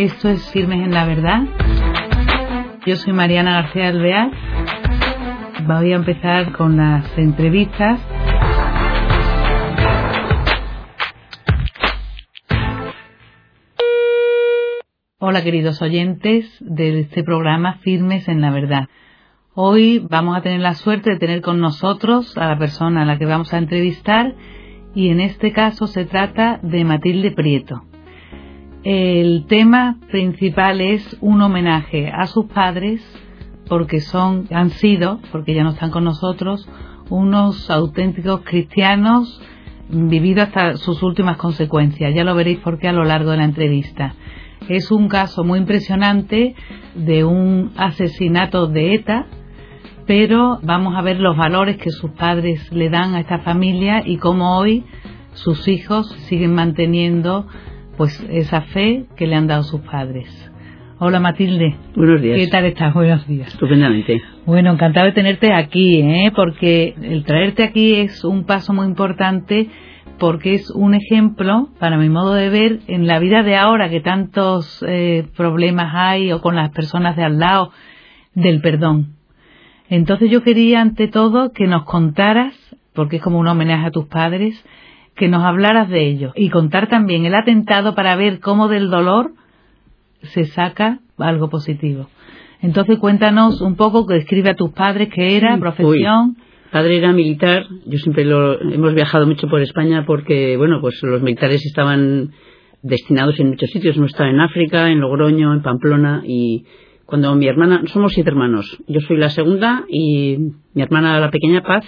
Esto es Firmes en la Verdad. Yo soy Mariana García Alvear. Voy a empezar con las entrevistas. Hola queridos oyentes de este programa Firmes en la Verdad. Hoy vamos a tener la suerte de tener con nosotros a la persona a la que vamos a entrevistar y en este caso se trata de Matilde Prieto. El tema principal es un homenaje a sus padres porque son, han sido, porque ya no están con nosotros, unos auténticos cristianos vividos hasta sus últimas consecuencias. Ya lo veréis porque a lo largo de la entrevista. Es un caso muy impresionante de un asesinato de ETA, pero vamos a ver los valores que sus padres le dan a esta familia y cómo hoy sus hijos siguen manteniendo pues esa fe que le han dado sus padres. Hola Matilde. Buenos días. ¿Qué tal estás? Buenos días. Estupendamente. Bueno, encantado de tenerte aquí, ¿eh? porque el traerte aquí es un paso muy importante porque es un ejemplo, para mi modo de ver, en la vida de ahora que tantos eh, problemas hay o con las personas de al lado, del perdón. Entonces yo quería ante todo que nos contaras, porque es como un homenaje a tus padres, que nos hablaras de ello y contar también el atentado para ver cómo del dolor se saca algo positivo. Entonces cuéntanos un poco, que describe a tus padres, qué era, profesión. padre era militar, yo siempre lo, hemos viajado mucho por España porque, bueno, pues los militares estaban destinados en muchos sitios, no estaba en África, en Logroño, en Pamplona y cuando mi hermana, somos siete hermanos, yo soy la segunda y mi hermana la pequeña Paz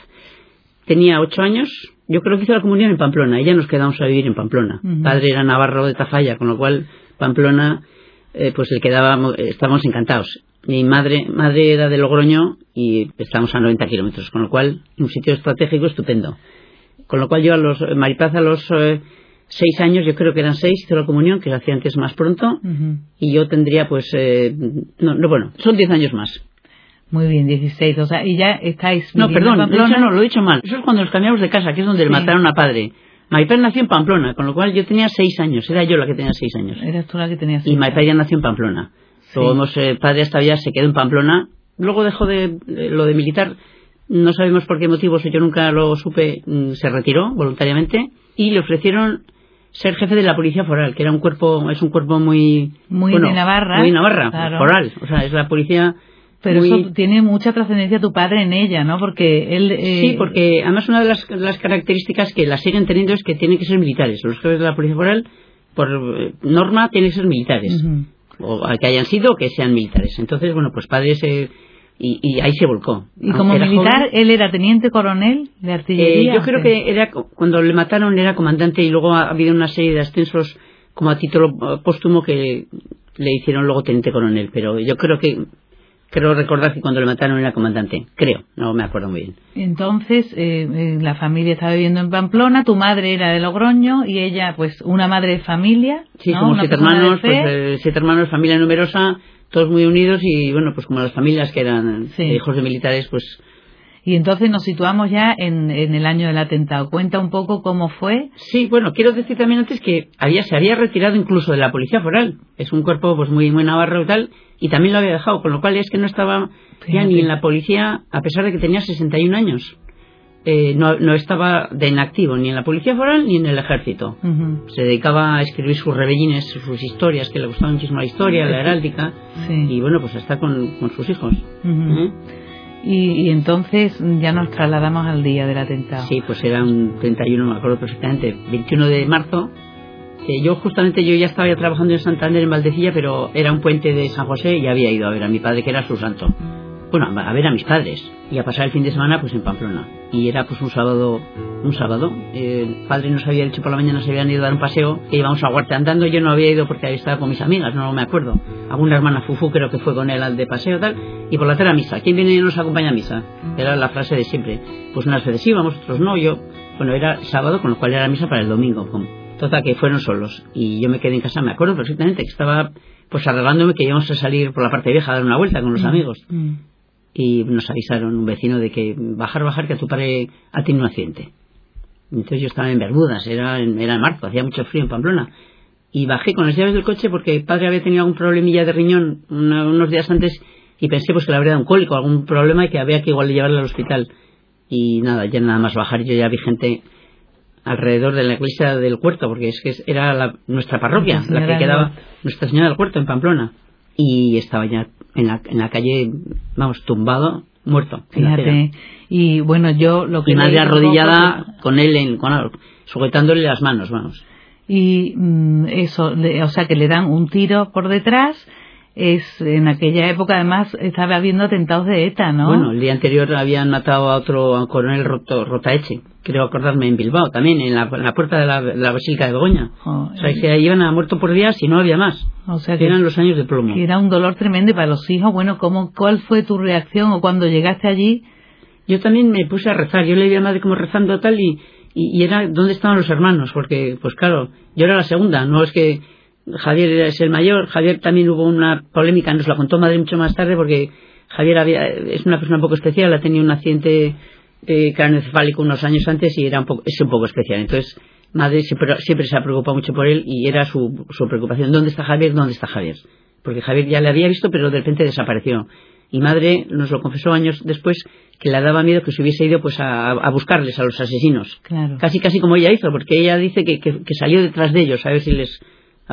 tenía ocho años yo creo que hizo la comunión en Pamplona ya nos quedamos a vivir en Pamplona. Padre era navarro de Tafalla, con lo cual Pamplona, eh, pues le quedábamos, estábamos encantados. Mi madre, madre era de Logroño y estábamos a 90 kilómetros, con lo cual un sitio estratégico estupendo. Con lo cual yo a los, Maripaz a los eh, seis años, yo creo que eran seis, hizo la comunión, que se hacía antes más pronto, y yo tendría pues, eh, no, no, bueno, son diez años más. Muy bien, 16. O sea, y ya estáis. No, perdón, lo he, no, lo he dicho mal. Eso es cuando nos cambiamos de casa, que es donde le mataron a padre. Maipel nació en Pamplona, con lo cual yo tenía seis años. Era yo la que tenía seis años. Eras tú la que tenía seis Y Maipel ya nació en Pamplona. Luego, eh, padre hasta ya se quedó en Pamplona. Luego dejó de, lo de militar. No sabemos por qué motivos, yo nunca lo supe. Mm, se retiró voluntariamente y le ofrecieron ser jefe de la policía foral, que era un cuerpo, es un cuerpo muy. Muy de Navarra. Muy Navarra, foral. O sea, es la policía pero eso tiene mucha trascendencia tu padre en ella, ¿no? Porque él... Eh... Sí, porque además una de las, características que la siguen teniendo es que tienen que ser militares. Los jefes de la Policía Foral, por eh, norma, tienen que ser militares. O que hayan sido o que sean militares. Entonces, bueno, pues padre se... Y, ahí se volcó. ¿Y como militar él era teniente coronel de artillería? Eh, yo creo que era cuando le mataron era comandante y luego ha habido una serie de ascensos como a título eh, póstumo que le hicieron luego teniente coronel. Pero yo creo que Creo recordar que cuando le mataron era comandante. Creo, no me acuerdo muy bien. Entonces, eh, eh, la familia estaba viviendo en Pamplona, tu madre era de Logroño y ella, pues, una madre de familia. Sí, como siete hermanos, pues, eh, siete hermanos, familia numerosa, todos muy unidos y, bueno, pues como las familias que eran hijos de militares, pues. Y entonces nos situamos ya en, en, el año del atentado. Cuenta un poco cómo fue. Sí, bueno, quiero decir también antes que había, se había retirado incluso de la policía foral. Es un cuerpo pues muy, muy navarro y tal y también lo había dejado, con lo cual es que no estaba ya ni en la policía, a pesar de que tenía 61 años. Eh, no, no, estaba de inactivo ni en la policía foral ni en el ejército. Se dedicaba a escribir sus rebellines, sus historias, que le gustaba muchísimo la historia, la heráldica, y bueno, pues está con, sus hijos. ¿Eh? Y, y, entonces ya nos trasladamos al día del atentado. Sí, pues era un 31, me acuerdo perfectamente, 21 de marzo yo justamente yo ya estaba trabajando en Santander en Valdecilla, pero era un puente de San José y había ido a ver a mi padre que era su santo. Bueno, a ver a mis padres y a pasar el fin de semana pues en Pamplona. Y era pues un sábado, un sábado. El padre nos había dicho por la mañana se habían ido a dar un paseo, que íbamos a Huarte andando. Yo no había ido porque había estado con mis amigas, no me acuerdo. Alguna hermana Fufu creo que fue con él al de paseo tal. Y por la tarde a misa. ¿Quién viene y nos acompaña a misa? Era la frase de siempre. Pues unas veces íbamos, otros no. Yo, bueno, era sábado, con lo cual era misa para el domingo. Total, que fueron solos. Y yo me quedé en casa, me acuerdo perfectamente que estaba pues arreglándome que íbamos a salir por la parte vieja a dar una vuelta con los mm, amigos. Mm. Y nos avisaron un vecino de que bajar, bajar, que a tu padre ha tenido un accidente. Entonces yo estaba en Bermudas, era en, era en marzo, hacía mucho frío en Pamplona. y bajé con las llaves del coche porque el padre había tenido algún problemilla de riñón unos días antes y pensé pues que le habría dado un cólico, algún problema y que había que igual llevarle al hospital. Y nada, ya nada más bajar yo ya vi gente alrededor de la iglesia del Cuarto, porque es que era nuestra parroquia, la que quedaba Nuestra Señora del Cuarto en Pamplona. Y estaba ya en la, en la calle, vamos, tumbado, muerto. Fíjate. Y bueno, yo lo que. Y madre arrodillada con él, en, con, sujetándole las manos, vamos. Y mm, eso, o sea, que le dan un tiro por detrás es en aquella época además estaba habiendo atentados de ETA, ¿no? Bueno, el día anterior habían matado a otro coronel Rotaeche, creo acordarme, en Bilbao, también, en la, puerta de la, Basílica de Begoña. Oh, o sea, que iban a muerto por días y no había más. O sea, que eran los años de plomo. era un dolor tremendo para los hijos. Bueno, ¿cómo, ¿cuál fue tu reacción o cuando llegaste allí? Yo también me puse a rezar. Yo le vi a madre como rezando tal y, y, y era dónde estaban los hermanos, porque, pues claro, yo era la segunda, no es que Javier es el mayor. Javier también hubo una polémica, nos la contó madre mucho más tarde porque Javier había, es una persona un poco especial, ha tenido un accidente de craneoencefálico unos años antes y era un poco, es un poco especial. Entonces, madre siempre, siempre se ha preocupado mucho por él y era su, su preocupación. ¿Dónde está Javier? ¿Dónde está Javier? Porque Javier ya le había visto, pero de repente desapareció. Y madre nos lo confesó años después que le daba miedo que se hubiese ido pues a, buscarles a los asesinos. Casi casi como ella hizo, porque ella dice que, que salió detrás de ellos a ver si les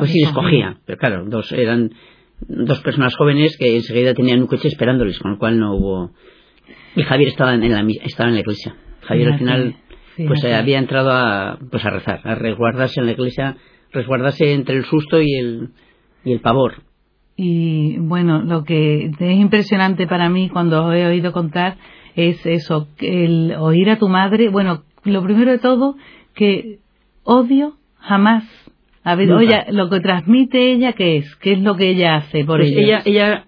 pues sí les cogía, pero claro, dos eran dos personas jóvenes que enseguida tenían un coche esperándoles, con lo cual no hubo. Y Javier estaba en la, estaba en la iglesia. Javier al final pues había entrado a, pues a rezar, a resguardarse en la iglesia, resguardarse entre el susto y el, y el pavor. Y bueno, lo que es impresionante para mí cuando os he oído contar es eso, el oír a tu madre, bueno, lo primero de todo, que odio jamás a ver, oye, lo que transmite ella, ¿qué es? ¿Qué es lo que ella hace por pues ella? Ella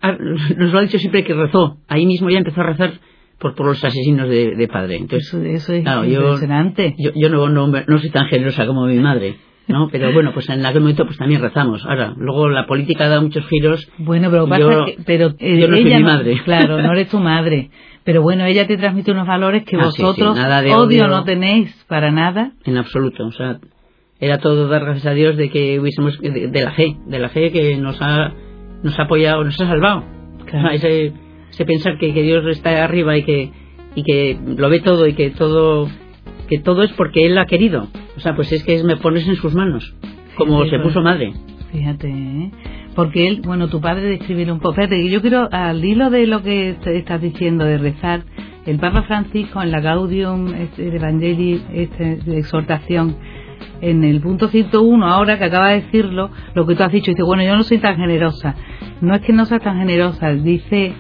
nos lo ha dicho siempre que rezó. Ahí mismo ya empezó a rezar por, por los asesinos de, padre. Entonces, eso, es impresionante. Yo, yo, no, no, soy tan generosa como mi madre. ¿no? Pero bueno, pues en aquel momento pues también rezamos. Ahora, luego la política da muchos giros. Bueno, pero pasa que, pero eh, yo no ella mi madre. claro, no eres tu madre. Pero bueno, ella te transmite unos valores que ah, vosotros odio, odio, no tenéis para nada. En absoluto, o sea, era todo dar gracias a Dios de que hubiésemos de, la fe, de la fe que nos ha nos ha apoyado, nos ha salvado. ese, pensar que, Dios está arriba y que y que lo ve todo y que todo que todo es porque él ha querido. O sea, pues es que es me pones en sus manos, como se puso madre. Fíjate, ¿eh? porque él, bueno, tu padre describir un poco. Fíjate, yo quiero, al hilo de lo que estás diciendo de rezar, el Papa Francisco en la Gaudium Evangelii, esta exhortación, en el punto 101, ahora que acaba de decirlo, lo que tú has dicho, dice, bueno, yo no soy tan generosa. No es que no sea tan generosa, dice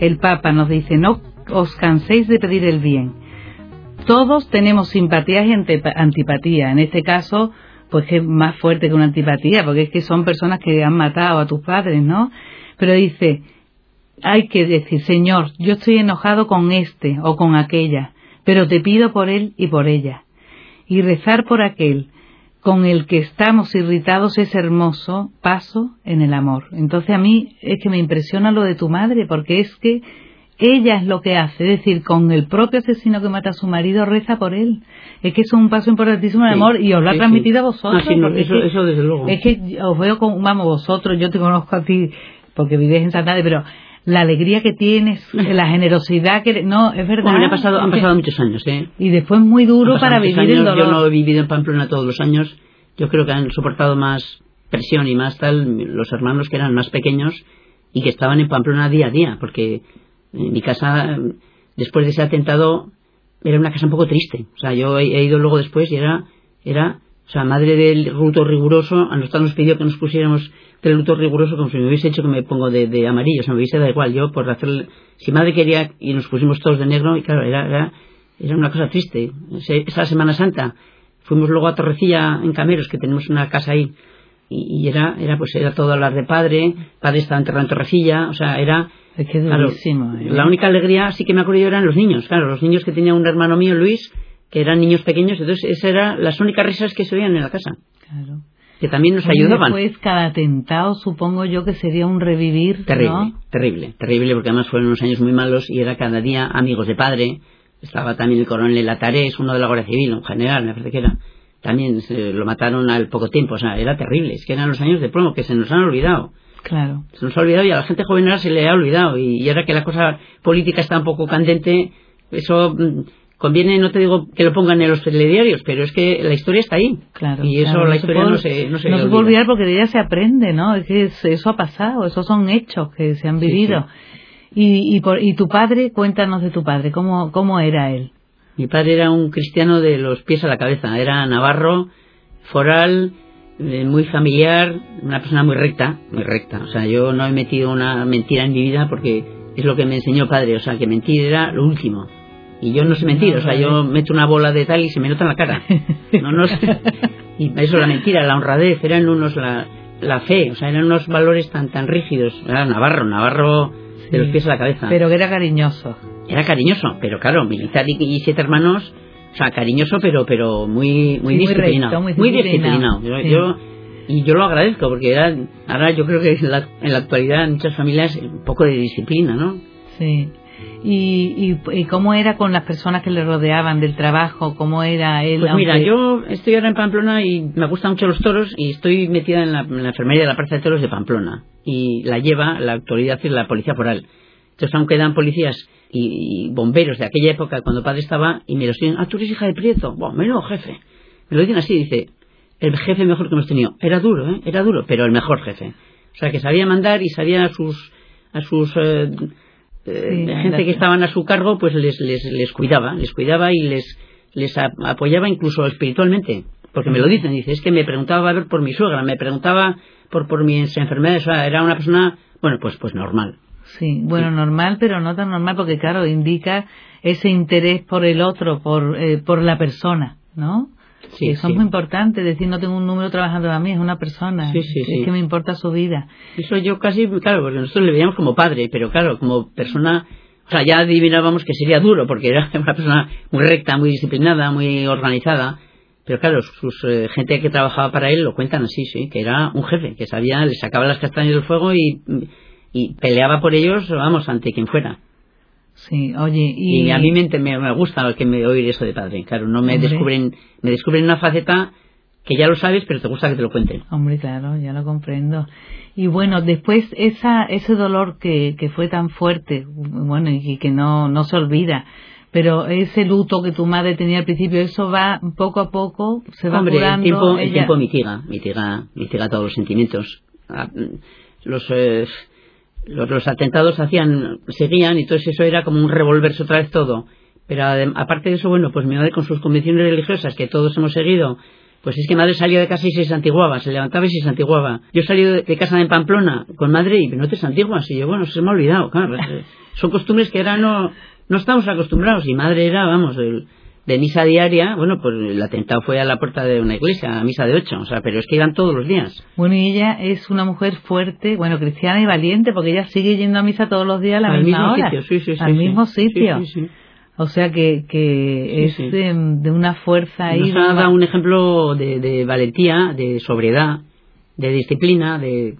el Papa, nos dice, no os canséis de pedir el bien. Todos tenemos simpatías y antipatía. En este caso, pues es más fuerte que una antipatía, porque es que son personas que han matado a tus padres, ¿no? Pero dice, hay que decir, Señor, yo estoy enojado con este o con aquella, pero te pido por él y por ella y rezar por aquel con el que estamos irritados es hermoso paso en el amor. Entonces a mí es que me impresiona lo de tu madre, porque es que ella es lo que hace, es decir, con el propio asesino que mata a su marido reza por él. Es que es un paso importantísimo en el amor y os lo ha transmitido a vosotros. Ah, eso, eso, desde luego. Es que os veo como, vamos, vosotros, yo te conozco a ti porque vives en Santander, pero la alegría que tienes, la generosidad que... No, es verdad. han pasado, han pasado muchos años, ¿eh? Y después muy duro para vivir el dolor. Yo no he vivido en Pamplona todos los años. Yo creo que han soportado más presión y más tal los hermanos que eran más pequeños y que estaban en Pamplona día a día, porque en mi casa, después de ese atentado, era una casa un poco triste. O sea, yo he, ido luego después y era, era, o sea, madre del ruto riguroso, a nosotros nos pidió que nos pusiéramos el luto riguroso como si me hubiese hecho que me pongo de, de amarillo, o sea, me hubiese dado igual. Yo, por hacer. Si madre quería y nos pusimos todos de negro, y claro, era, era, era una cosa triste. Esa Semana Santa fuimos luego a Torrecilla en Cameros, que tenemos una casa ahí, y, era, era pues era todo hablar de padre, padre estaba enterrado en Torrecilla, o sea, era. claro, ¿eh? La única alegría sí que me acuerdo yo eran los niños, claro, los niños que tenía un hermano mío, Luis, que eran niños pequeños, entonces esas eran las únicas risas que se oían en la casa. Claro que también nos ayudaban. Después, cada atentado, supongo yo que sería un revivir. Terrible, terrible, terrible, porque además fueron unos años muy malos y era cada día amigos de padre. Estaba también el coronel Latarés, uno de la Guardia Civil, un general, me parece que era. también lo mataron al poco tiempo, o sea, era terrible, es que eran los años de plomo que se nos han olvidado. Claro. Se nos ha olvidado y a la gente joven ahora se le ha olvidado y, ahora que la cosa política está un poco candente, eso mm, conviene, no te digo que lo pongan en los telediarios, pero es que la historia está ahí. Claro. Y eso la historia no se No se, no se puede olvidar porque de ella se aprende, ¿no? Es que eso ha pasado, esos son hechos que se han vivido. Y, y, por, y tu padre, cuéntanos de tu padre, ¿cómo, cómo era él? Mi padre era un cristiano de los pies a la cabeza, era navarro, foral, eh, muy familiar, una persona muy recta, muy recta. O sea, yo no he metido una mentira en mi vida porque es lo que me enseñó padre, o sea, que mentir era lo último. Y yo no sé mentir, o sea, yo meto una bola de tal y se me nota en la cara. No, no Y eso la mentira, la honradez, eran unos la, la fe, o sea, eran unos valores tan tan rígidos. Era Navarro, Navarro de los pies a la cabeza. Pero que era cariñoso. Era cariñoso, pero claro, militar y, siete hermanos, o sea, cariñoso, pero pero muy muy disciplinado. Muy, disciplinado. Yo, y yo lo agradezco porque era, ahora yo creo que en la, en la actualidad en muchas familias un poco de disciplina, ¿no? Sí. ¿Y, y, cómo era con las personas que le rodeaban del trabajo? ¿Cómo era él? Pues mira, yo estoy ahora en Pamplona y me gustan mucho los toros y estoy metida en la, enfermería de la Plaza de Toros de Pamplona y la lleva la autoridad y la policía foral. Entonces, aunque dan policías y, bomberos de aquella época cuando padre estaba y me lo dicen, ah, tú eres hija de Prieto, bueno, menos jefe. Me lo dicen así, dice, el jefe mejor que hemos tenido. Era duro, ¿eh? Era duro, pero el mejor jefe. O sea, que sabía mandar y sabía a sus, a sus eh, eh, gente que estaban a su cargo, pues les, les, les cuidaba, les cuidaba y les, les apoyaba incluso espiritualmente. Porque me lo dicen, dice, es que me preguntaba a ver por mi suegra, me preguntaba por, por mis enfermedades, o sea, era una persona, bueno, pues, pues normal. Sí, bueno, normal, pero no tan normal porque, claro, indica ese interés por el otro, por, eh, por la persona, ¿no? Sí, eso es muy importante, decir no tengo un número trabajando a mí, es una persona, es que me importa su vida. Eso yo casi, claro, porque nosotros le veíamos como padre, pero claro, como persona, o sea, ya adivinábamos que sería duro, porque era una persona muy recta, muy disciplinada, muy organizada, pero claro, sus eh, gente que trabajaba para él lo cuentan así, sí, que era un jefe, que sabía, le sacaba las castañas del fuego y, y peleaba por ellos, vamos, ante quien fuera. Sí, oye, y... a mí me, me, gusta que me oír eso de padre, claro, no me descubren, me descubren una faceta que ya lo sabes, pero te gusta que te lo cuenten. Hombre, claro, ya lo comprendo. Y bueno, después esa, ese dolor que, que fue tan fuerte, bueno, y que no, no se olvida, pero ese luto que tu madre tenía al principio, eso va poco a poco, se va Hombre, El tiempo, el tiempo mitiga, mitiga, mitiga todos los sentimientos. Ah, los, eh, los, atentados hacían, seguían y todo eso era como un revolverse otra vez todo. Pero aparte de eso, bueno, pues mi madre con sus convicciones religiosas que todos hemos seguido, pues es que madre salía de casa y se santiguaba, se levantaba y se santiguaba. Yo salí de casa en Pamplona con madre y no te santiguas. Y yo, bueno, se me ha olvidado, claro. Son costumbres que ahora no, no estamos acostumbrados. Y madre era, vamos, el, de misa diaria, bueno, pues el atentado fue a la puerta de una iglesia, a misa de ocho, o sea, pero es que iban todos los días. Bueno, y ella es una mujer fuerte, bueno, cristiana y valiente, porque ella sigue yendo a misa todos los días a la al misma mismo Sitio, sí, sí, al mismo sitio. O sea que, que es de, una fuerza ahí. Nos ha dado un ejemplo de, de valentía, de sobriedad, de disciplina, de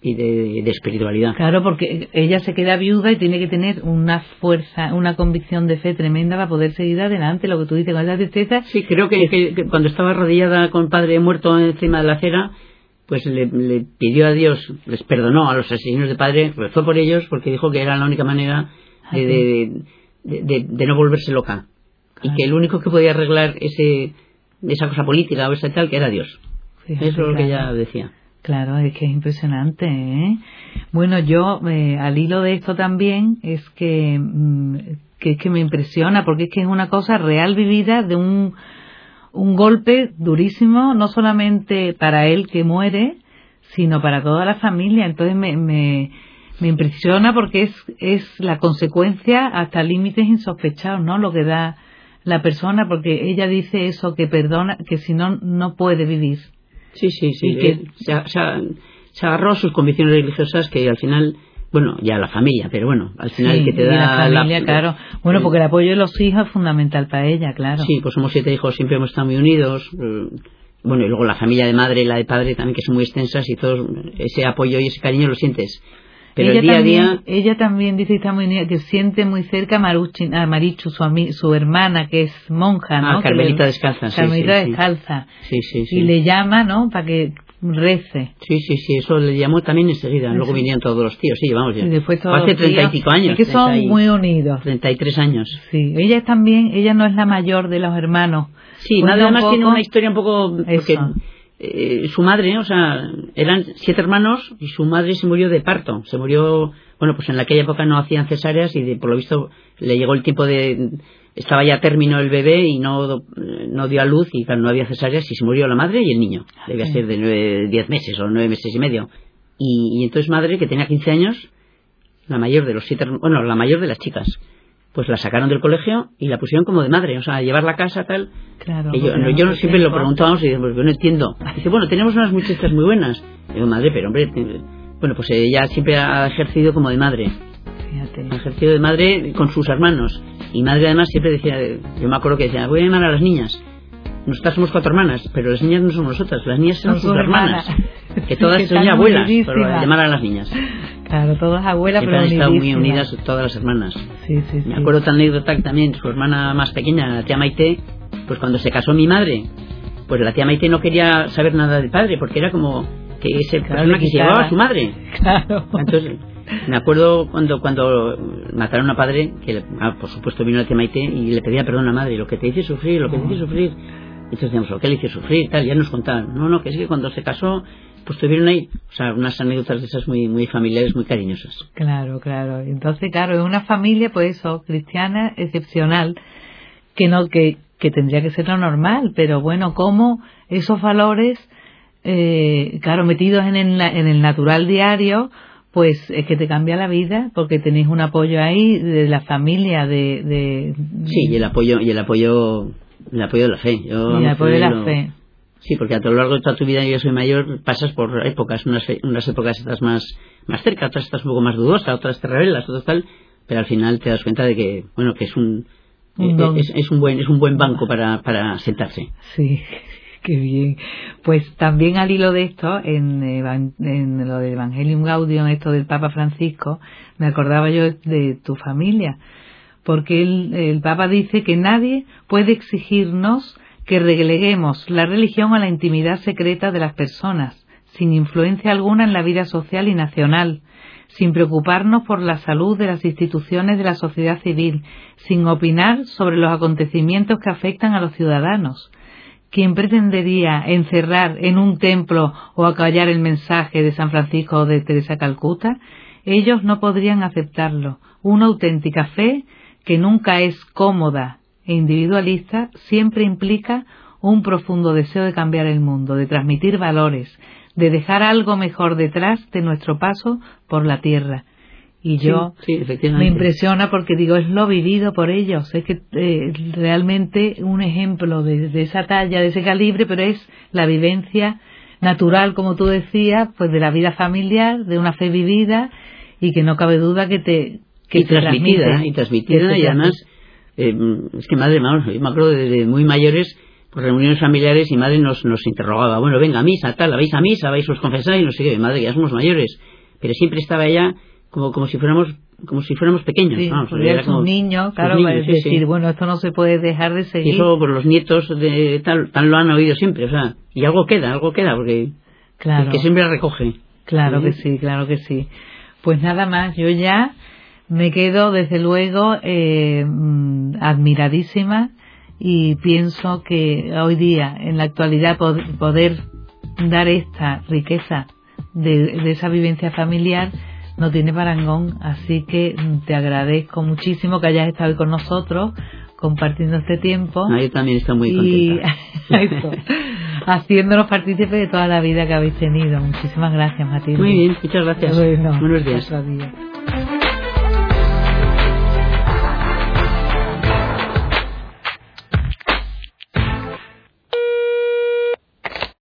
y de, espiritualidad. Claro, porque ella se queda viuda y tiene que tener una fuerza, una convicción de fe tremenda para poder seguir adelante, lo que tú dices con esa tristeza. Sí, creo que, cuando estaba arrodillada con padre muerto encima de la acera, pues le, pidió a Dios, les perdonó a los asesinos de padre, rezó por ellos porque dijo que era la única manera de, de, no volverse loca. Y que el único que podía arreglar ese, esa cosa política o esa tal, que era Dios. Eso es lo que ella decía. Claro, es que es impresionante. ¿eh? Bueno, yo eh, al hilo de esto también es que, mm, que, que me impresiona porque es que es una cosa real vivida de un, un golpe durísimo, no solamente para él que muere, sino para toda la familia. Entonces me, me, me impresiona porque es, es la consecuencia hasta límites insospechados, ¿no? Lo que da la persona, porque ella dice eso, que perdona, que si no, no puede vivir. Sí, sí, sí. Que se, agarró a sus convicciones religiosas que al final bueno, ya la familia, pero bueno, al final que te da la familia, claro. Bueno, porque el apoyo de los hijos es fundamental para ella, claro. Sí, pues somos siete hijos, siempre hemos estado muy unidos. Eh, bueno, y luego la familia de madre y la de padre también, que son muy extensas y todo ese apoyo y ese cariño lo sientes. Pero ella el día también, a día... Ella también dice que, está muy, que siente muy cerca a, Maruchi, a Marichu, su, su, hermana, que es monja, ¿no? Ah, Carmelita Descalza. Carmelita sí, Descalza. Sí, sí, sí. Y le llama, ¿no? Para que rece. Sí, sí, sí, eso le llamó también enseguida. Luego vinieron todos los tíos, sí, vamos. Y después todos Hace treinta y pico años. Es que son 30 y, muy unidos. Treinta y tres años. Sí, ella también, ella no es la mayor de los hermanos. Sí, nada además tiene una historia un poco... Porque, eh, su madre, o sea, eran siete hermanos y su madre se murió de parto. Se murió, bueno, pues en aquella época no hacían cesáreas y de, por lo visto le llegó el tiempo de estaba ya término el bebé y no, no dio a luz y no había cesáreas y se murió la madre y el niño. Debía ser de nueve, diez meses o nueve meses y medio. Y, y, entonces madre, que tenía 15 años, la mayor de los siete, bueno, la mayor de las chicas, pues la sacaron del colegio y la pusieron como de madre, o sea, a llevarla a casa tal. Claro. Y yo, no, yo siempre lo preguntábamos y pues yo no entiendo. Dice, bueno, tenemos unas muchachas muy buenas. Y digo, madre, pero hombre, bueno, pues ella siempre ha ejercido como de madre. Fíjate. Ha ejercido de madre con sus hermanos. Y madre además siempre decía, yo me acuerdo que decía, voy a llamar a las niñas. Nosotras somos cuatro hermanas, pero las niñas no son nosotras, las niñas son, sus hermanas. Que todas son ya abuelas, pero llamar a las niñas. Claro, todas abuelas, pero han estado muy unidas todas las hermanas. Sí, sí, Me acuerdo tan anécdota también su hermana más pequeña, la tía Maite, pues cuando se casó mi madre, pues la tía Maite no quería saber nada del padre, porque era como que esa claro, persona que se llevaba a su madre. Claro. Entonces, me acuerdo cuando cuando mataron a padre, que ah, por supuesto vino la tía Maite y le pedía perdón a madre, lo que te hice sufrir, lo que te hice sufrir. Entonces decíamos, ¿lo que le hice sufrir? Tal, ya nos contaban. No, no, que es que cuando se casó, pues tuvieron ahí, o sea, unas anécdotas de esas muy, muy familiares, muy cariñosas. Claro, claro. Entonces, claro, es una familia, pues eso, cristiana, excepcional, que no, que, que tendría que ser lo normal, pero bueno, como esos valores, eh, claro, metidos en el, en el natural diario, pues es que te cambia la vida porque tenéis un apoyo ahí de la familia de, de sí y el apoyo y el apoyo el apoyo de la fe Yo, y el apoyo de la lo... fe sí porque a lo largo de toda tu vida yo soy mayor pasas por épocas. Unas, unas épocas estás más más cerca otras estás un poco más dudosa otras te rebelas otras tal. Pero al final te das cuenta de que bueno que es un, un es, es, un buen es un buen banco para para sentarse. Sí Qué bien. Pues también al hilo de esto, en, en lo del Evangelium Gaudium, esto del Papa Francisco, me acordaba yo de tu familia, porque el, el Papa dice que nadie puede exigirnos que releguemos la religión a la intimidad secreta de las personas, sin influencia alguna en la vida social y nacional, sin preocuparnos por la salud de las instituciones de la sociedad civil, sin opinar sobre los acontecimientos que afectan a los ciudadanos, quien pretendería encerrar en un templo o acallar el mensaje de San Francisco o de Teresa Calcuta, ellos no podrían aceptarlo. Una auténtica fe que nunca es cómoda e individualista siempre implica un profundo deseo de cambiar el mundo, de transmitir valores, de dejar algo mejor detrás de nuestro paso por la tierra. Y yo sí, sí, me impresiona porque digo, es lo vivido por ellos. Es que eh, realmente un ejemplo de, de, esa talla, de ese calibre, pero es la vivencia natural, como tú decías, pues de la vida familiar, de una fe vivida y que no cabe duda que te. Que y, transmitida, transmite, y transmitida, y además, eh, es que madre, yo me acuerdo desde muy mayores, por reuniones familiares y madre nos, nos interrogaba, bueno, venga, a misa, tal, vais a misa, vais os confesáis, no sé qué, madre, ya somos mayores, pero siempre estaba ella como como si fuéramos como si fuéramos pequeños sí, vamos, era como un niño claro niños, para sí, decir sí. bueno esto no se puede dejar de seguir y eso por los nietos de tal tan lo han oído siempre o sea y algo queda algo queda porque claro. el que siempre recoge. Claro que sí claro que sí. Pues nada más yo ya me quedo desde luego eh, admiradísima y pienso que hoy día en la actualidad poder dar esta riqueza de, de esa vivencia familiar no tiene parangón, así que te agradezco muchísimo que hayas estado hoy con nosotros compartiendo este tiempo. No, yo también estoy muy y contenta. haciéndonos partícipes de toda la vida que habéis tenido. Muchísimas gracias, Matilde. Muy bien, muchas gracias. Bueno, Buenos días. días.